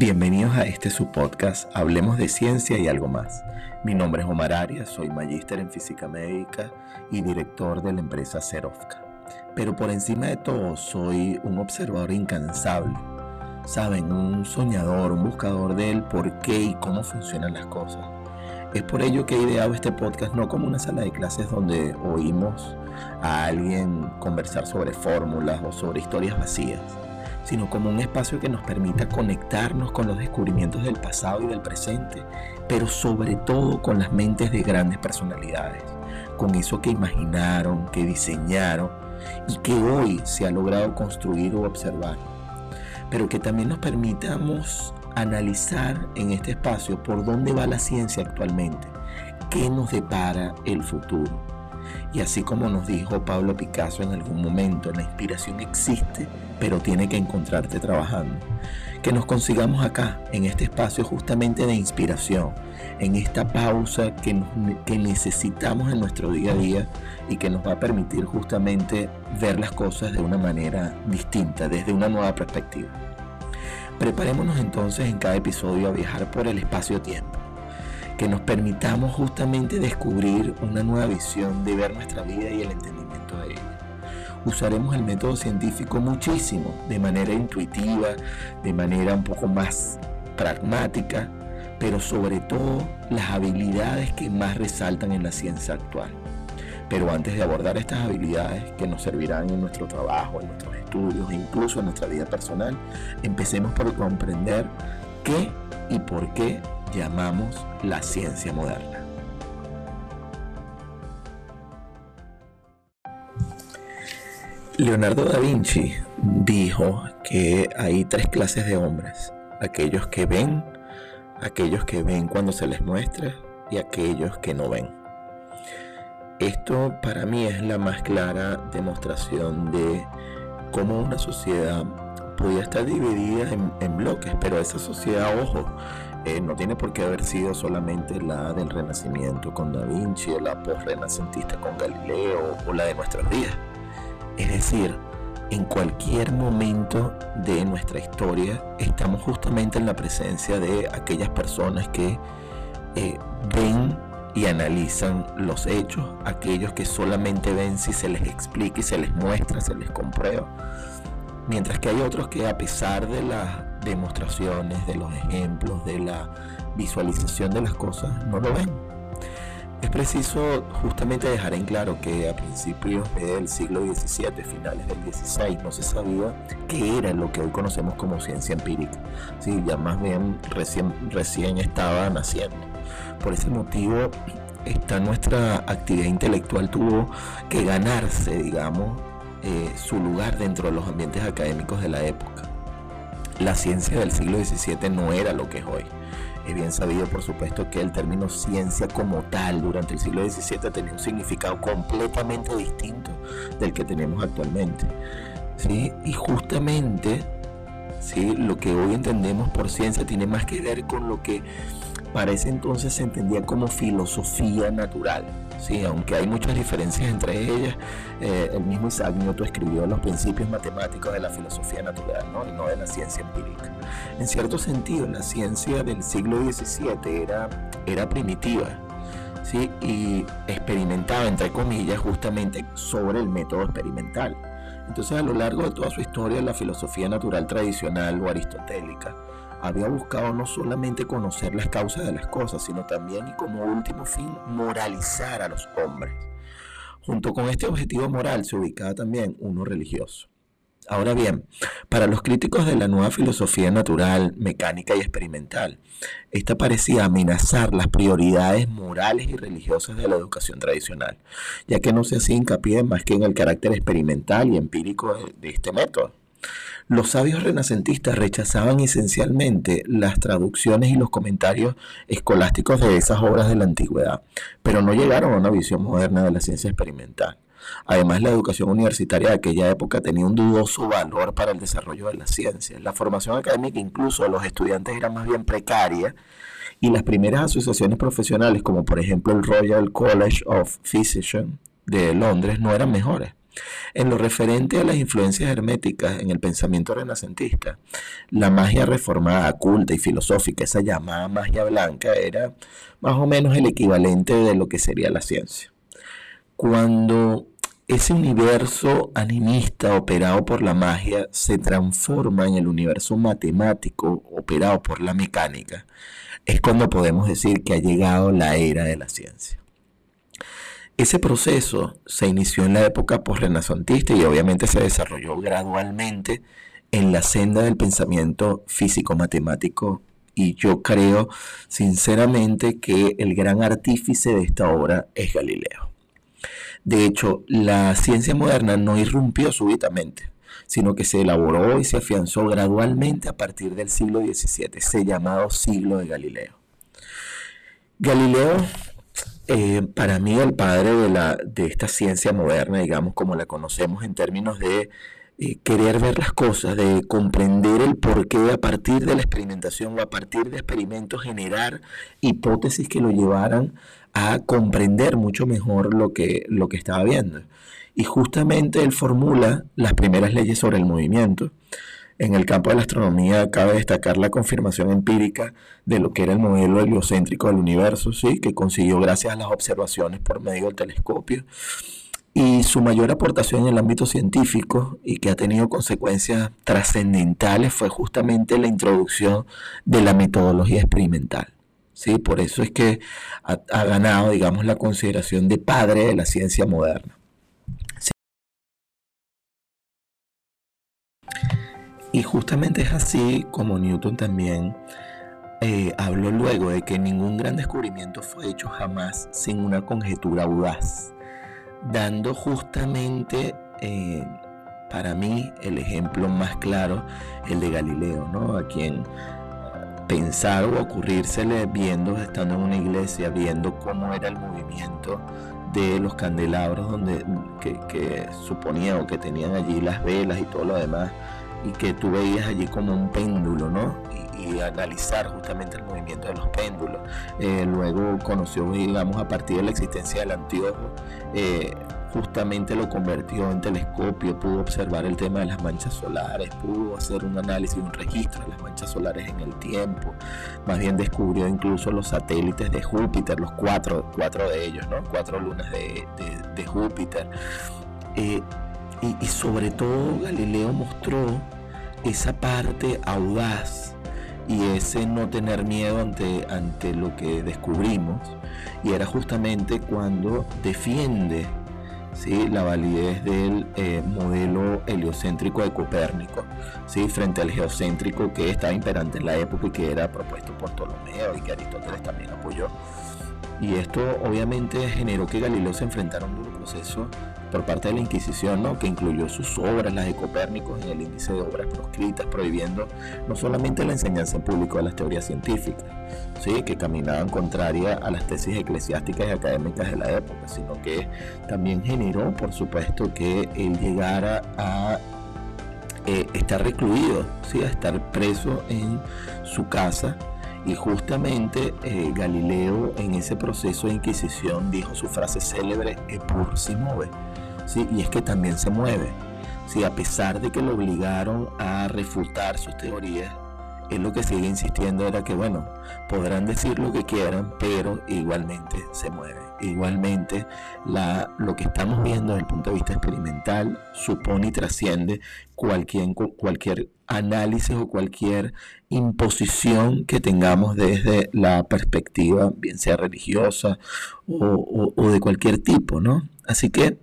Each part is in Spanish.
Bienvenidos a este su podcast Hablemos de Ciencia y algo más. Mi nombre es Omar Arias, soy magíster en física médica y director de la empresa Serovka. Pero por encima de todo soy un observador incansable, saben, un soñador, un buscador del por qué y cómo funcionan las cosas. Es por ello que he ideado este podcast no como una sala de clases donde oímos a alguien conversar sobre fórmulas o sobre historias vacías sino como un espacio que nos permita conectarnos con los descubrimientos del pasado y del presente, pero sobre todo con las mentes de grandes personalidades, con eso que imaginaron, que diseñaron y que hoy se ha logrado construir o observar, pero que también nos permitamos analizar en este espacio por dónde va la ciencia actualmente, qué nos depara el futuro. Y así como nos dijo Pablo Picasso en algún momento, la inspiración existe, pero tiene que encontrarte trabajando. Que nos consigamos acá, en este espacio justamente de inspiración, en esta pausa que, necesitamos en nuestro día a día y que nos va a permitir justamente ver las cosas de una manera distinta, desde una nueva perspectiva. Preparémonos entonces en cada episodio a viajar por el espacio-tiempo que nos permitamos justamente descubrir una nueva visión de ver nuestra vida y el entendimiento. Usaremos el método científico muchísimo, de manera intuitiva, de manera un poco más pragmática, pero sobre todo las habilidades que más resaltan en la ciencia actual. Pero antes de abordar estas habilidades que nos servirán en nuestro trabajo, en nuestros estudios incluso en nuestra vida personal, empecemos por comprender qué y por qué llamamos la ciencia moderna. Leonardo da Vinci dijo que hay tres clases de hombres, aquellos que ven, aquellos que ven cuando se les muestra y aquellos que no ven. Esto para mí es la más clara demostración de cómo una sociedad podía estar dividida en, bloques, pero esa sociedad, ojo, eh, no tiene por qué haber sido solamente la del Renacimiento con Da Vinci o la post-renacentista con Galileo o la de nuestros días. Es decir, en cualquier momento de nuestra historia estamos justamente en la presencia de aquellas personas que eh, ven y analizan los hechos, aquellos que solamente ven si se les explica y se les muestra, se les comprueba, mientras que hay otros que a pesar de la demostraciones, de los ejemplos, de la visualización de las cosas, no lo ven. Es preciso justamente dejar en claro que a principios del siglo XVII, finales del XVI, no se sabía qué era lo que hoy conocemos como ciencia empírica. Sí, ya más bien recién, recién estaba naciendo. Por ese motivo, esta nuestra actividad intelectual tuvo que ganarse, digamos, eh, su lugar dentro de los ambientes académicos de la época la ciencia del siglo XVII no era lo que es hoy. Es bien sabido, por supuesto, que el término ciencia como tal durante el siglo XVII tenía un significado completamente distinto del que tenemos actualmente. ¿sí? Y justamente ¿sí? lo que hoy entendemos por ciencia tiene más que ver con lo que para ese entonces se entendía como filosofía natural. Sí, aunque hay muchas diferencias entre ellas, eh, el mismo Isaac Newton escribió los principios matemáticos de la filosofía natural, ¿no? y no de la ciencia empírica. En cierto sentido, la ciencia del siglo XVII era, era primitiva ¿sí? y experimentaba, entre comillas, justamente sobre el método experimental. Entonces, a lo largo de toda su historia, la filosofía natural tradicional o aristotélica había buscado no solamente conocer las causas de las cosas, sino también y como último fin moralizar a los hombres. Junto con este objetivo moral se ubicaba también uno religioso. Ahora bien, para los críticos de la nueva filosofía natural, mecánica y experimental, esta parecía amenazar las prioridades morales y religiosas de la educación tradicional, ya que no se hacía hincapié más que en el carácter experimental y empírico de este método. Los sabios renacentistas rechazaban esencialmente las traducciones y los comentarios escolásticos de esas obras de la antigüedad, pero no llegaron a una visión moderna de la ciencia experimental. Además, la educación universitaria de aquella época tenía un dudoso valor para el desarrollo de la ciencia. La formación académica incluso de los estudiantes era más bien precaria y las primeras asociaciones profesionales, como por ejemplo el Royal College of Physicians de Londres, no eran mejores. En lo referente a las influencias herméticas en el pensamiento renacentista, la magia reformada, culta y filosófica, esa llamada magia blanca, era más o menos el equivalente de lo que sería la ciencia. Cuando ese universo animista operado por la magia se transforma en el universo matemático operado por la mecánica, es cuando podemos decir que ha llegado la era de la ciencia. Ese proceso se inició en la época postrenacentista y obviamente se desarrolló gradualmente en la senda del pensamiento físico-matemático y yo creo sinceramente que el gran artífice de esta obra es Galileo. De hecho, la ciencia moderna no irrumpió súbitamente, sino que se elaboró y se afianzó gradualmente a partir del siglo XVII, ese llamado siglo de Galileo. Galileo eh, para mí el padre de, la, de esta ciencia moderna, digamos, como la conocemos en términos de eh, querer ver las cosas, de comprender el porqué a partir de la experimentación o a partir de experimentos generar hipótesis que lo llevaran a comprender mucho mejor lo que, lo que estaba viendo. Y justamente él formula las primeras leyes sobre el movimiento en el campo de la astronomía cabe destacar la confirmación empírica de lo que era el modelo heliocéntrico del universo, ¿sí? que consiguió gracias a las observaciones por medio del telescopio. Y su mayor aportación en el ámbito científico y que ha tenido consecuencias trascendentales fue justamente la introducción de la metodología experimental. ¿sí? Por eso es que ha, ha ganado, digamos, la consideración de padre de la ciencia moderna. Y justamente es así como Newton también eh, habló luego de que ningún gran descubrimiento fue hecho jamás sin una conjetura audaz, dando justamente eh, para mí el ejemplo más claro, el de Galileo, ¿no? a quien pensar o ocurrírsele viendo, estando en una iglesia, viendo cómo era el movimiento de los candelabros donde, que, que suponía o que tenían allí las velas y todo lo demás y que tú veías allí como un péndulo, ¿no? Y, analizar justamente el movimiento de los péndulos. Eh, luego conoció, digamos, a partir de la existencia del anteojo, eh, justamente lo convirtió en telescopio, pudo observar el tema de las manchas solares, pudo hacer un análisis, un registro de las manchas solares en el tiempo, más bien descubrió incluso los satélites de Júpiter, los cuatro, cuatro de ellos, ¿no? Cuatro lunas de, Júpiter. Eh, y, sobre todo Galileo mostró esa parte audaz y ese no tener miedo ante, ante lo que descubrimos. Y era justamente cuando defiende ¿sí? la validez del eh, modelo heliocéntrico de Copérnico ¿sí? frente al geocéntrico que estaba imperante en la época y que era propuesto por Ptolomeo y que Aristóteles también apoyó. Y esto obviamente generó que Galileo se enfrentara a un por parte de la Inquisición, ¿no? que incluyó sus obras, las de Copérnico, en el índice de obras proscritas, prohibiendo no solamente la enseñanza en público de las teorías científicas, ¿sí? que caminaban contraria a las tesis eclesiásticas y académicas de la época, sino que también generó, por supuesto, que él llegara a eh, estar recluido, ¿sí? a estar preso en su casa y justamente eh, Galileo en ese proceso de Inquisición dijo su frase célebre, Epur si mueve. ¿sí? Y es que también se mueve. ¿sí? A pesar de que lo obligaron a refutar sus teorías, él lo que sigue insistiendo era que, bueno, podrán decir lo que quieran, pero igualmente se mueve. Igualmente, la, lo que estamos viendo desde el punto de vista experimental supone y trasciende cualquier, cualquier análisis o cualquier imposición que tengamos desde la perspectiva, bien sea religiosa o, o de cualquier tipo, ¿no? Así que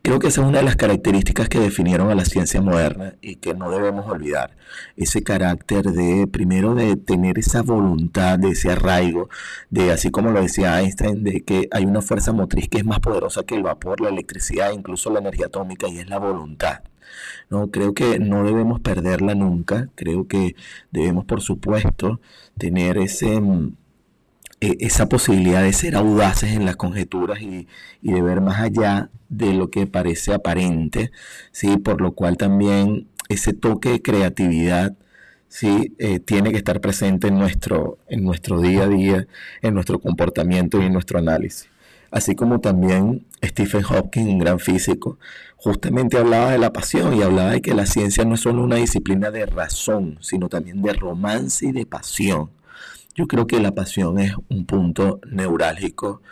creo que esa es una de las características que definieron a la ciencia moderna y que no debemos olvidar. Ese carácter de, primero, de tener esa voluntad, de ese arraigo, de, así como lo decía Einstein, de que hay una fuerza motriz que es más poderosa que el vapor, la electricidad, incluso la energía atómica, y es la voluntad. No, creo que no debemos perderla nunca. Creo que debemos, por supuesto, tener ese mm, esa posibilidad de ser audaces en las conjeturas y, de ver más allá de lo que parece aparente, ¿sí? por lo cual también ese toque de creatividad ¿sí? Eh, tiene que estar presente en nuestro, en nuestro día a día, en nuestro comportamiento y en nuestro análisis. así como también Stephen Hawking, un gran físico, justamente hablaba de la pasión y hablaba de que la ciencia no es solo una disciplina de razón, sino también de romance y de pasión. Yo creo que la pasión es un punto neurálgico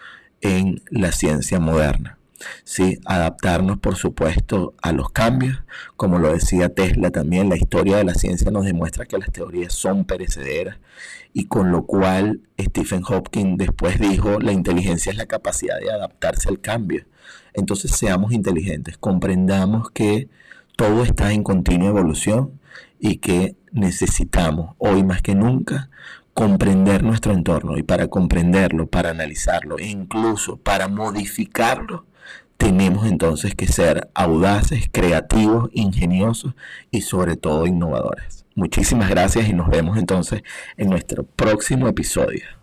en la ciencia moderna. Sí, adaptarnos, por supuesto, a los cambios. Como lo decía Tesla también, la historia de la ciencia nos demuestra que las teorías son perecederas y con lo cual Stephen Hawking después dijo, la inteligencia es la capacidad de adaptarse al cambio. Entonces seamos inteligentes, comprendamos que todo está en continua evolución y que necesitamos hoy más que nunca comprender nuestro entorno y para comprenderlo, para analizarlo e incluso para modificarlo, tenemos entonces que ser audaces, creativos, ingeniosos y sobre todo innovadores. Muchísimas gracias y nos vemos entonces en nuestro próximo episodio.